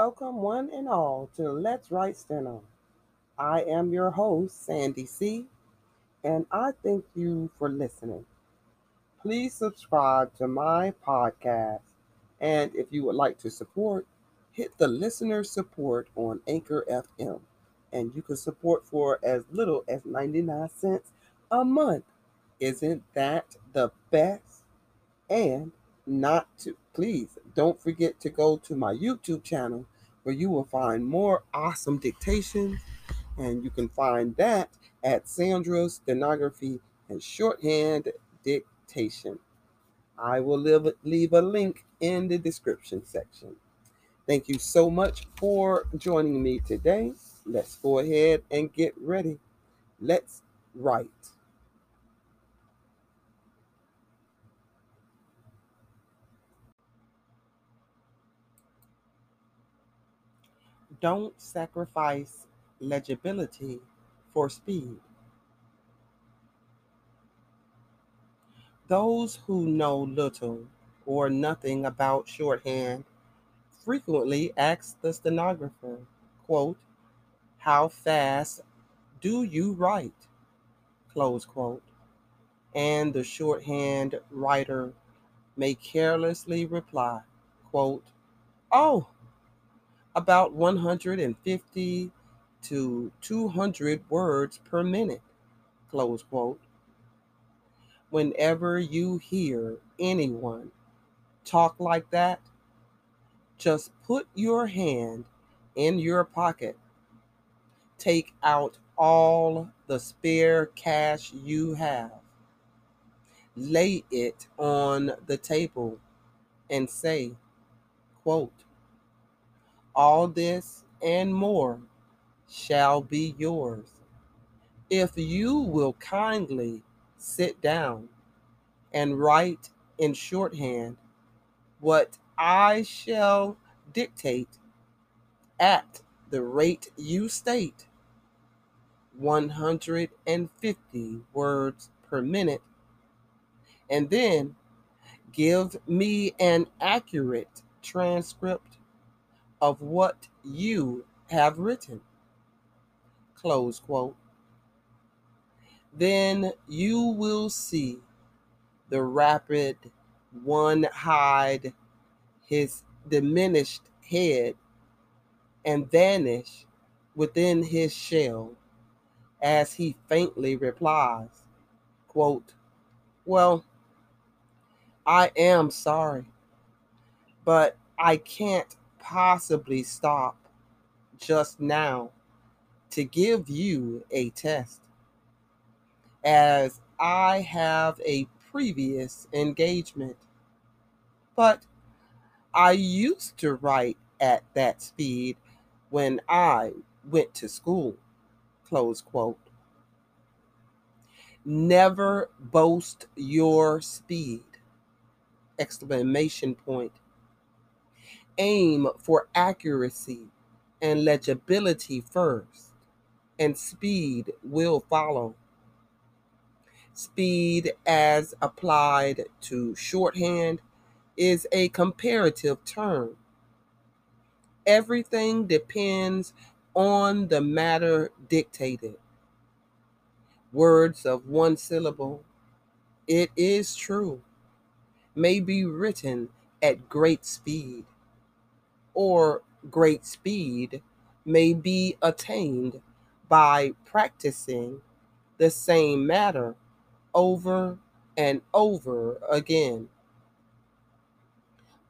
welcome one and all to Let's Write Steno. I am your host, Sandy C., and I thank you for listening. Please subscribe to my podcast, and if you would like to support, hit the listener support on Anchor FM, and you can support for as little as 99 cents a month. Isn't that the best? And not to please don't forget to go to my YouTube channel where you will find more awesome dictations and you can find that at Sandra's Stenography and Shorthand Dictation. I will leave, leave a link in the description section. Thank you so much for joining me today. Let's go ahead and get ready. Let's write. Don't sacrifice legibility for speed. Those who know little or nothing about shorthand frequently ask the stenographer, quote, How fast do you write? Close quote. And the shorthand writer may carelessly reply, quote, Oh, about 150 to 200 words per minute, close quote. Whenever you hear anyone talk like that, just put your hand in your pocket, take out all the spare cash you have, lay it on the table, and say, quote, all this and more shall be yours. If you will kindly sit down and write in shorthand what I shall dictate at the rate you state 150 words per minute, and then give me an accurate transcript of what you have written. Close quote. Then you will see the rapid one hide his diminished head and vanish within his shell as he faintly replies, quote, Well, I am sorry, but I can't possibly stop just now to give you a test, as I have a previous engagement. But I used to write at that speed when I went to school. Close quote. Never boast your speed! Exclamation point aim for accuracy and legibility first, and speed will follow. Speed, as applied to shorthand, is a comparative term. Everything depends on the matter dictated. Words of one syllable, it is true, may be written at great speed or great speed may be attained by practicing the same matter over and over again.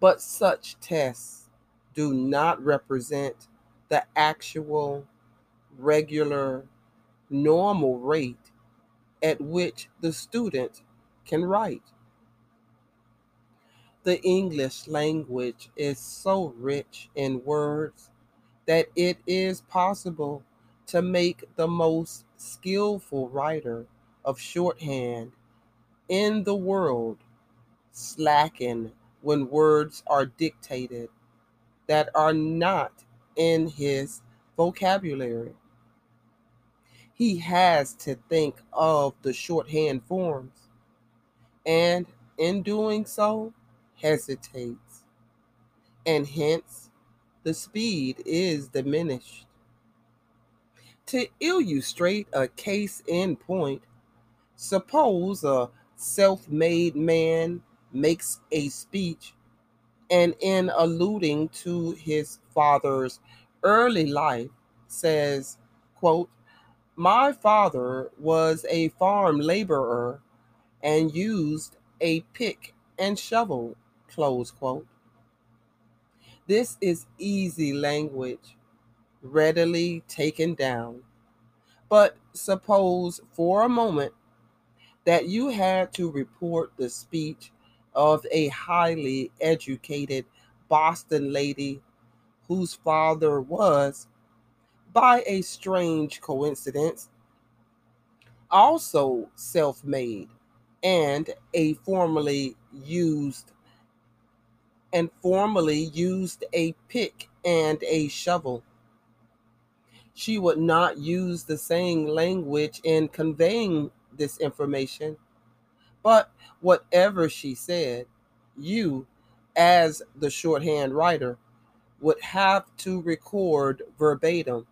But such tests do not represent the actual, regular, normal rate at which the student can write. The English language is so rich in words that it is possible to make the most skillful writer of shorthand in the world slacken when words are dictated that are not in his vocabulary. He has to think of the shorthand forms, and in doing so, hesitates, and hence the speed is diminished. To illustrate a case in point, suppose a self made man makes a speech and, in alluding to his father's early life, says, quote, My father was a farm laborer and used a pick and shovel, close quote. This is easy language, readily taken down. But suppose for a moment that you had to report the speech of a highly educated Boston lady whose father was, by a strange coincidence, also self made and a formerly used and formerly used a pick and a shovel. She would not use the same language in conveying this information, but whatever she said, you, as the shorthand writer, would have to record verbatim.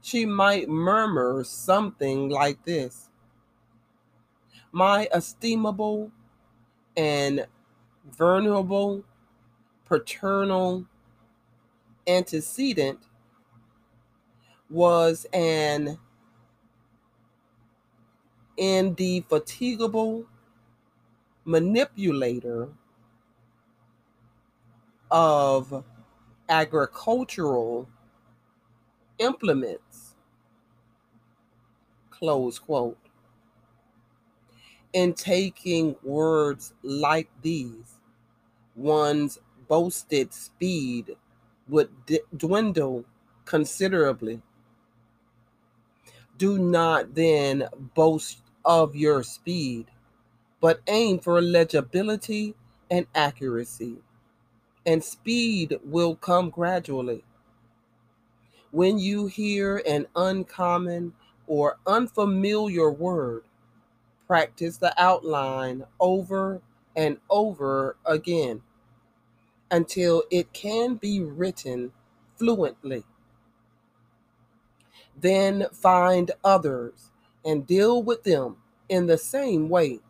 She might murmur something like this My estimable and venerable paternal antecedent was an indefatigable manipulator of agricultural implements. Close quote. In taking words like these, one's boasted speed would d- dwindle considerably. Do not then boast of your speed, but aim for legibility and accuracy, and speed will come gradually. When you hear an uncommon or unfamiliar word, practice the outline over and over again until it can be written fluently. Then find others and deal with them in the same way.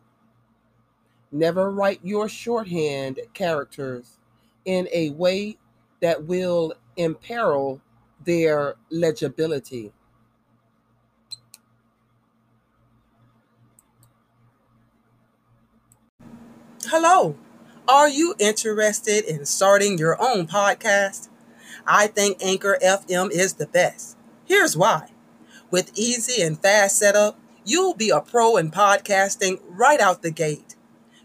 Never write your shorthand characters in a way that will imperil their legibility. Hello. Are you interested in starting your own podcast? I think Anchor FM is the best. Here's why. With easy and fast setup, you'll be a pro in podcasting right out the gate.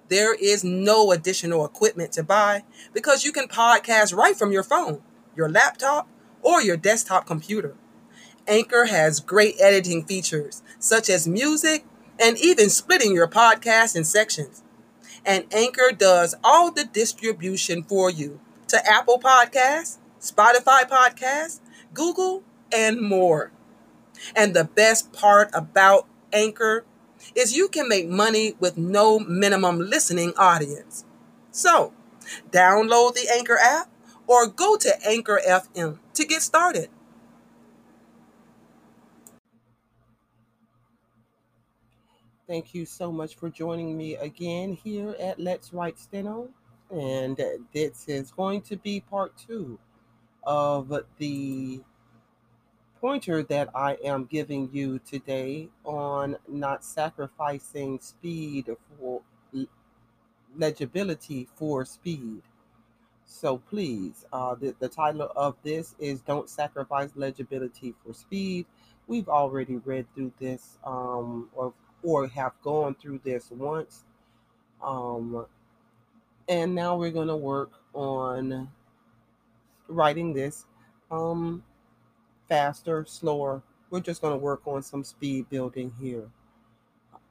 There is no additional equipment to buy because you can podcast right from your phone, your laptop, or your desktop computer. Anchor has great editing features such as music and even splitting your podcast in sections and Anchor does all the distribution for you to Apple Podcasts, Spotify Podcasts, Google, and more. And the best part about Anchor is you can make money with no minimum listening audience. So, download the Anchor app or go to Anchor FM to get started. Thank you so much for joining me again here at Let's Write Steno. And this is going to be part two of the pointer that I am giving you today on not sacrificing speed for legibility for speed. So please, uh, the, the title of this is Don't Sacrifice Legibility for Speed. We've already read through this um, or or have gone through this once. Um, and now we're going to work on writing this um, faster, slower. We're just going to work on some speed building here.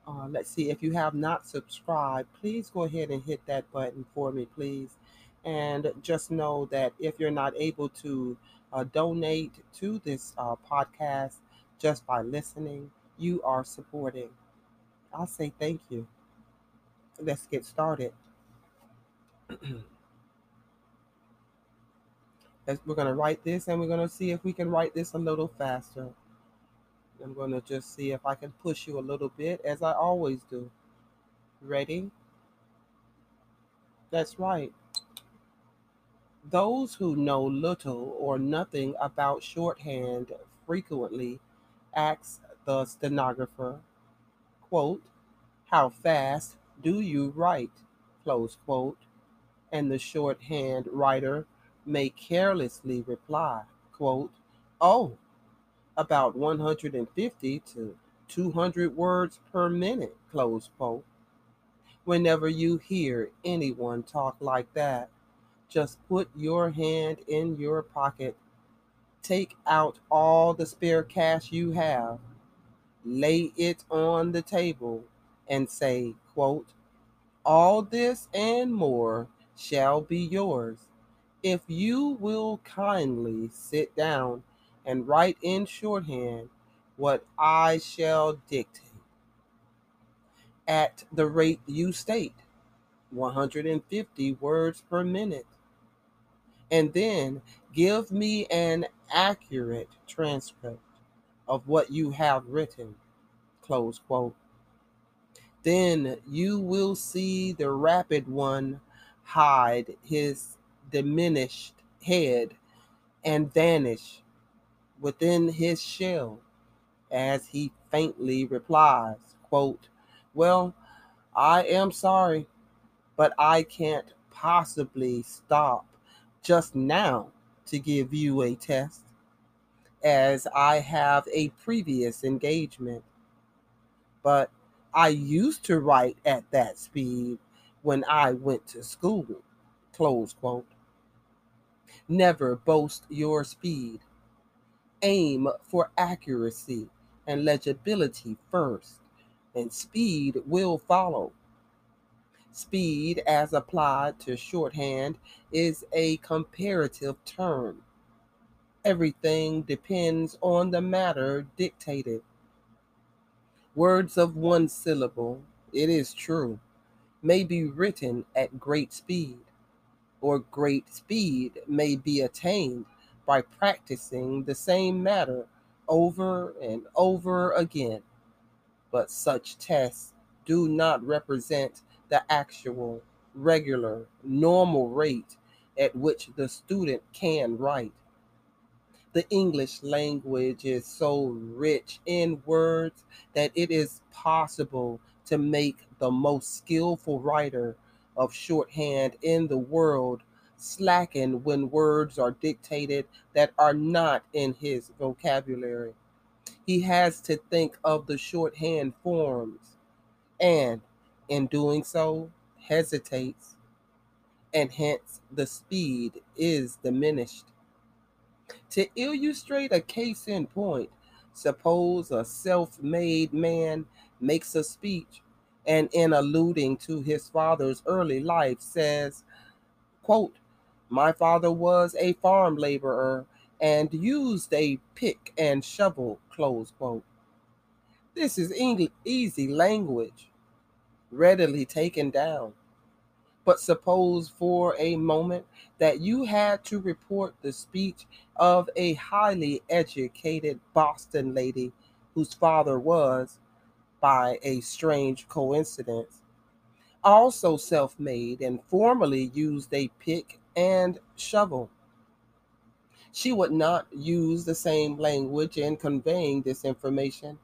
Uh, let's see, if you have not subscribed, please go ahead and hit that button for me, please. And just know that if you're not able to uh, donate to this uh, podcast just by listening, you are supporting. I'll say thank you. Let's get started. we're going to write this and we're going to see if we can write this a little faster. I'm going to just see if I can push you a little bit as I always do. Ready? That's right. Those who know little or nothing about shorthand frequently ask the stenographer, quote, How fast do you write? Close quote. And the shorthand writer may carelessly reply, quote, Oh, about 150 to 200 words per minute, close quote. Whenever you hear anyone talk like that, just put your hand in your pocket, take out all the spare cash you have, lay it on the table, and say, quote, All this and more shall be yours. If you will kindly sit down and write in shorthand what I shall dictate at the rate you state 150 words per minute. And then give me an accurate transcript of what you have written close quote. Then you will see the rapid one hide his diminished head and vanish within his shell as he faintly replies, quote, Well, I am sorry, but I can't possibly stop just now to give you a test, as I have a previous engagement. But I used to write at that speed when I went to school. Close quote. Never boast your speed. Aim for accuracy and legibility first, and speed will follow. Speed, as applied to shorthand, is a comparative term. Everything depends on the matter dictated. Words of one syllable, it is true, may be written at great speed or great speed may be attained by practicing the same matter over and over again. But such tests do not represent the actual, regular, normal rate at which the student can write. The English language is so rich in words that it is possible to make the most skillful writer of shorthand in the world slacken when words are dictated that are not in his vocabulary. He has to think of the shorthand forms and, in doing so, hesitates, and hence the speed is diminished. To illustrate a case in point, suppose a self made man makes a speech and in alluding to his father's early life says, quote, my father was a farm laborer and used a pick and shovel, close quote. This is easy language, readily taken down. But suppose for a moment that you had to report the speech of a highly educated Boston lady whose father was, by a strange coincidence, also self made and formerly used a pick and shovel. She would not use the same language in conveying this information,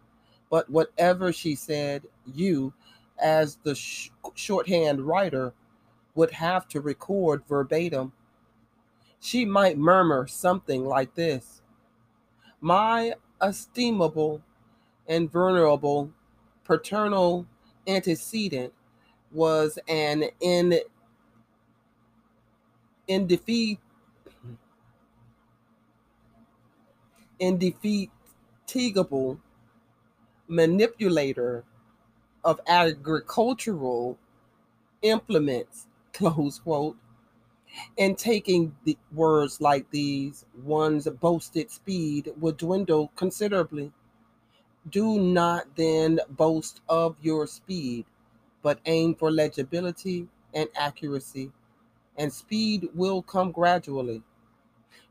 but whatever she said, you, as the sh- shorthand writer, would have to record verbatim. She might murmur something like this My estimable and venerable paternal antecedent was an in, indefeat, indefatigable manipulator of agricultural implements, close quote. And taking the words like these, one's boasted speed would dwindle considerably. Do not then boast of your speed, but aim for legibility and accuracy, and speed will come gradually.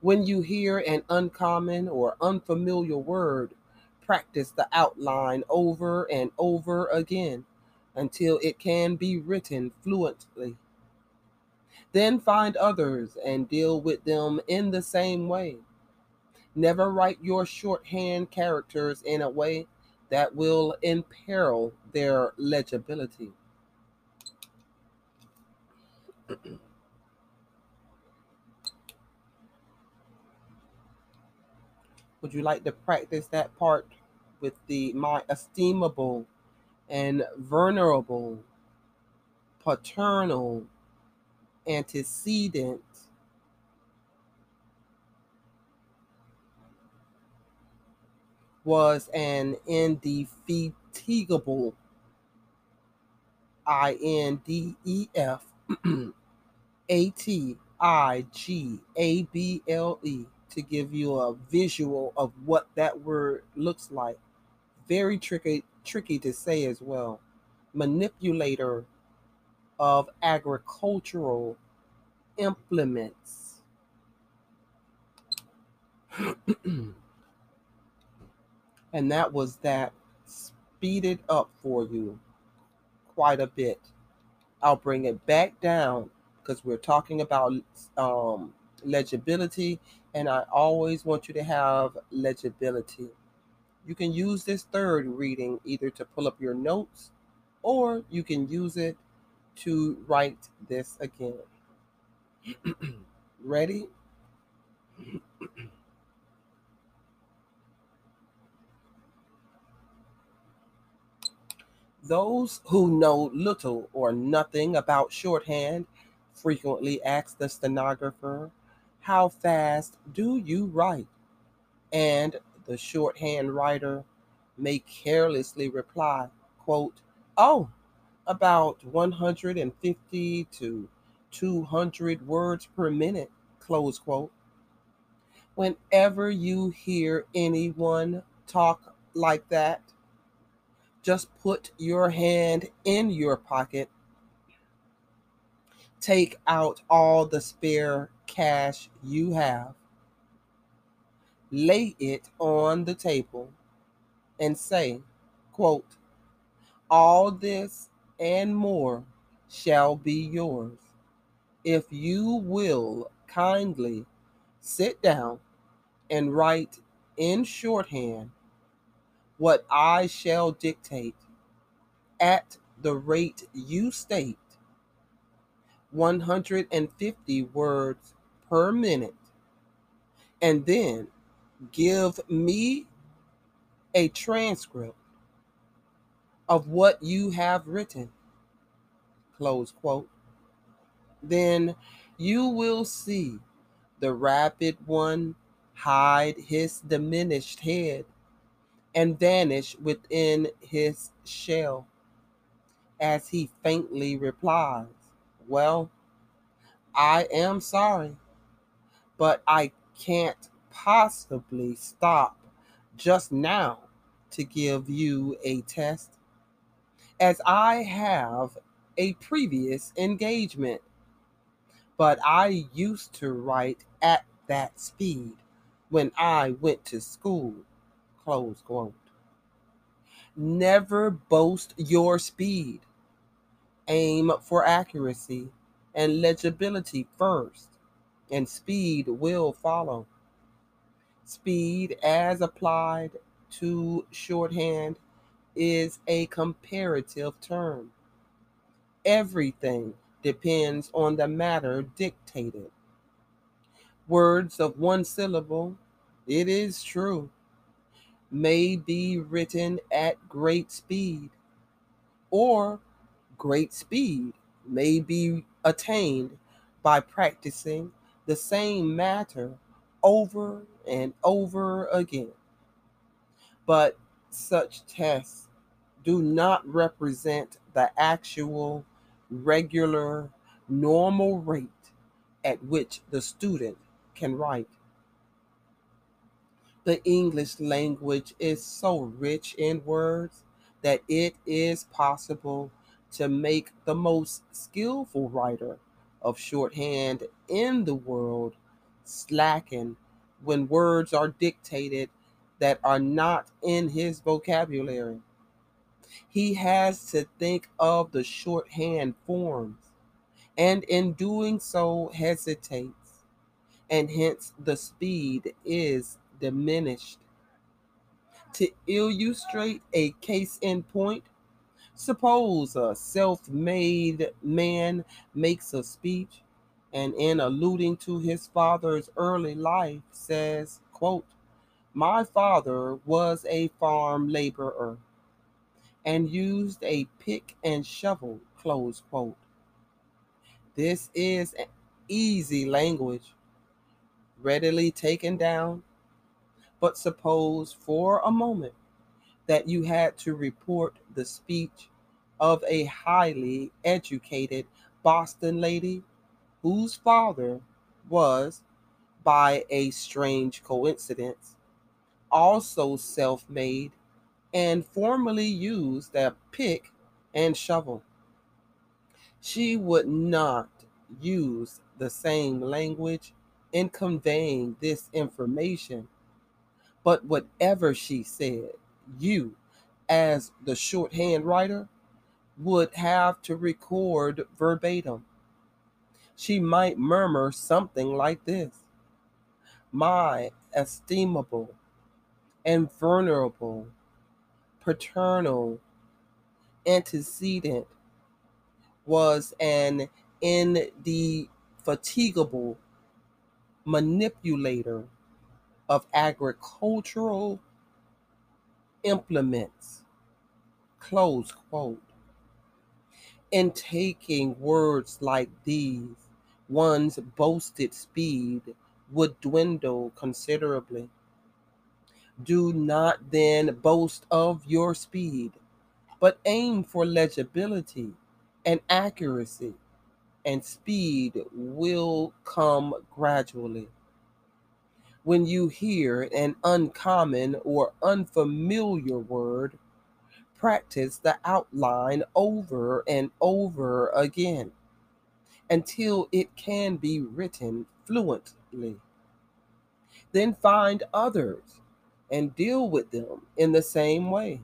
When you hear an uncommon or unfamiliar word, practice the outline over and over again until it can be written fluently. Then find others and deal with them in the same way. Never write your shorthand characters in a way that will imperil their legibility. Would you like to practice that part with the my estimable and venerable paternal antecedent was an indefatigable I N D E F A T I G A B L E to give you a visual of what that word looks like. Very tricky tricky to say as well. Manipulator of agricultural implements. and that was that speeded up for you quite a bit. I'll bring it back down because we're talking about um, legibility, and I always want you to have legibility. You can use this third reading either to pull up your notes or you can use it to write this again. Ready? Those who know little or nothing about shorthand frequently ask the stenographer, How fast do you write? And the shorthand writer may carelessly reply, quote, Oh, about 150 to 200 words per minute, close quote. Whenever you hear anyone talk like that, just put your hand in your pocket, take out all the spare cash you have, lay it on the table, and say, quote, all this and more shall be yours. If you will kindly sit down and write in shorthand what I shall dictate at the rate you state 150 words per minute, and then give me a transcript of what you have written. Close quote. Then you will see the rapid one hide his diminished head and vanish within his shell as he faintly replies, Well, I am sorry, but I can't possibly stop just now to give you a test, as I have a previous engagement. But I used to write at that speed when I went to school Close quote. Never boast your speed. Aim for accuracy and legibility first, and speed will follow. Speed, as applied to shorthand, is a comparative term. Everything depends on the matter dictated. Words of one syllable, it is true, may be written at great speed, or great speed may be attained by practicing the same matter over and over again. But such tests do not represent the actual, regular, normal rate at which the student can write. The English language is so rich in words that it is possible to make the most skillful writer of shorthand in the world slacken when words are dictated that are not in his vocabulary. He has to think of the shorthand forms, and in doing so hesitates, and hence the speed is diminished. To illustrate a case in point, suppose a self made man makes a speech and in alluding to his father's early life says, quote, My father was a farm laborer and used a pick and shovel, close quote. This is easy language, readily taken down, but suppose for a moment that you had to report the speech of a highly educated Boston lady whose father was, by a strange coincidence, also self made and formerly used a pick and shovel. She would not use the same language in conveying this information, but whatever she said, you, as the shorthand writer, would have to record verbatim. She might murmur something like this My estimable and venerable paternal antecedent was an indefatigable manipulator of agricultural implements. Close quote. In taking words like these, one's boasted speed would dwindle considerably. Do not then boast of your speed, but aim for legibility and accuracy, and speed will come gradually. When you hear an uncommon or unfamiliar word, practice the outline over and over again until it can be written fluently. Then find others and deal with them in the same way.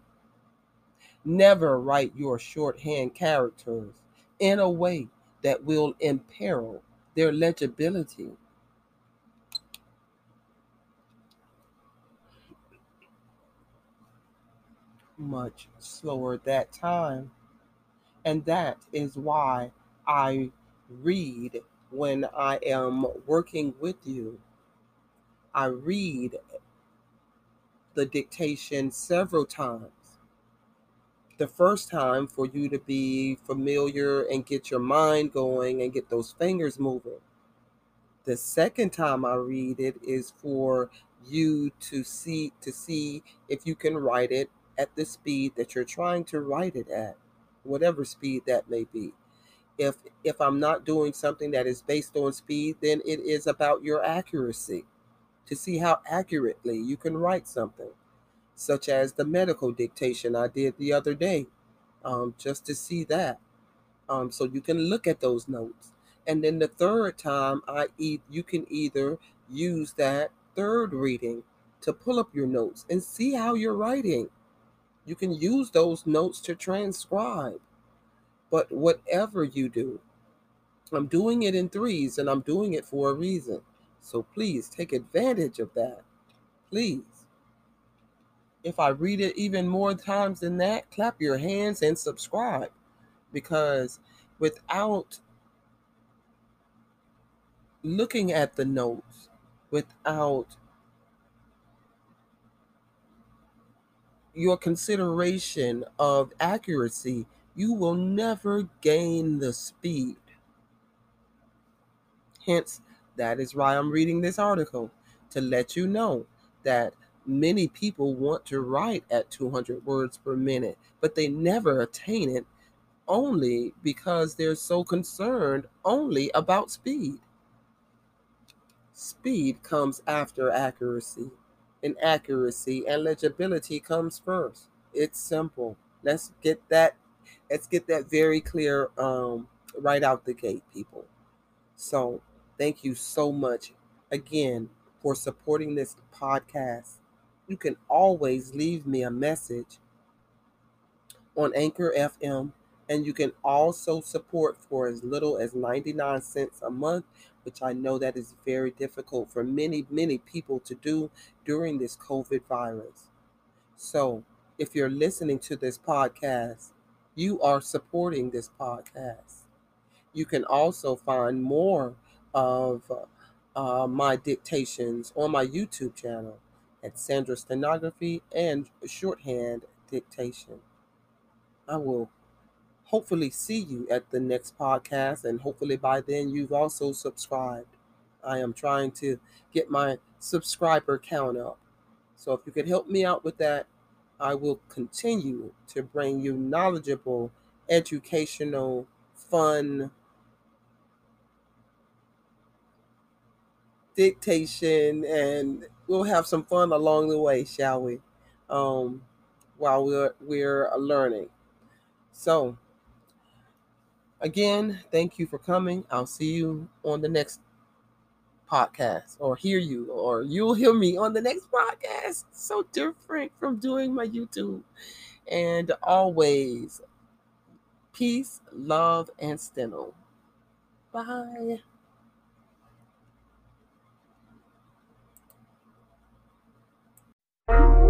Never write your shorthand characters in a way that will imperil their legibility. Much slower that time. And that is why I read when I am working with you. I read the dictation several times. The first time for you to be familiar and get your mind going and get those fingers moving. The second time I read it is for you to see to see if you can write it at the speed that you're trying to write it at, whatever speed that may be. If if I'm not doing something that is based on speed, then it is about your accuracy to see how accurately you can write something, such as the medical dictation I did the other day, um, just to see that. Um, so you can look at those notes. And then the third time, I you can either use that third reading to pull up your notes and see how you're writing. You can use those notes to transcribe. But whatever you do, I'm doing it in threes and I'm doing it for a reason. So please take advantage of that. Please. If I read it even more times than that, clap your hands and subscribe. Because without looking at the notes, without your consideration of accuracy, you will never gain the speed. Hence, that is why I'm reading this article to let you know that many people want to write at 200 words per minute, but they never attain it only because they're so concerned only about speed. Speed comes after accuracy, and accuracy and legibility comes first. It's simple. Let's get that let's get that very clear um, right out the gate, people. So Thank you so much again for supporting this podcast. You can always leave me a message on Anchor FM, and you can also support for as little as 99 cents a month, which I know that is very difficult for many, many people to do during this COVID virus. So, if you're listening to this podcast, you are supporting this podcast. You can also find more of uh, my dictations on my YouTube channel at Sandra Stenography and Shorthand Dictation. I will hopefully see you at the next podcast, and hopefully by then you've also subscribed. I am trying to get my subscriber count up. So if you could help me out with that, I will continue to bring you knowledgeable, educational, fun, dictation, and we'll have some fun along the way, shall we? Um, while we're we're learning. So, again, thank you for coming. I'll see you on the next podcast, or hear you, or you'll hear me on the next podcast. So different from doing my YouTube. And always, peace, love, and steno. Bye. you.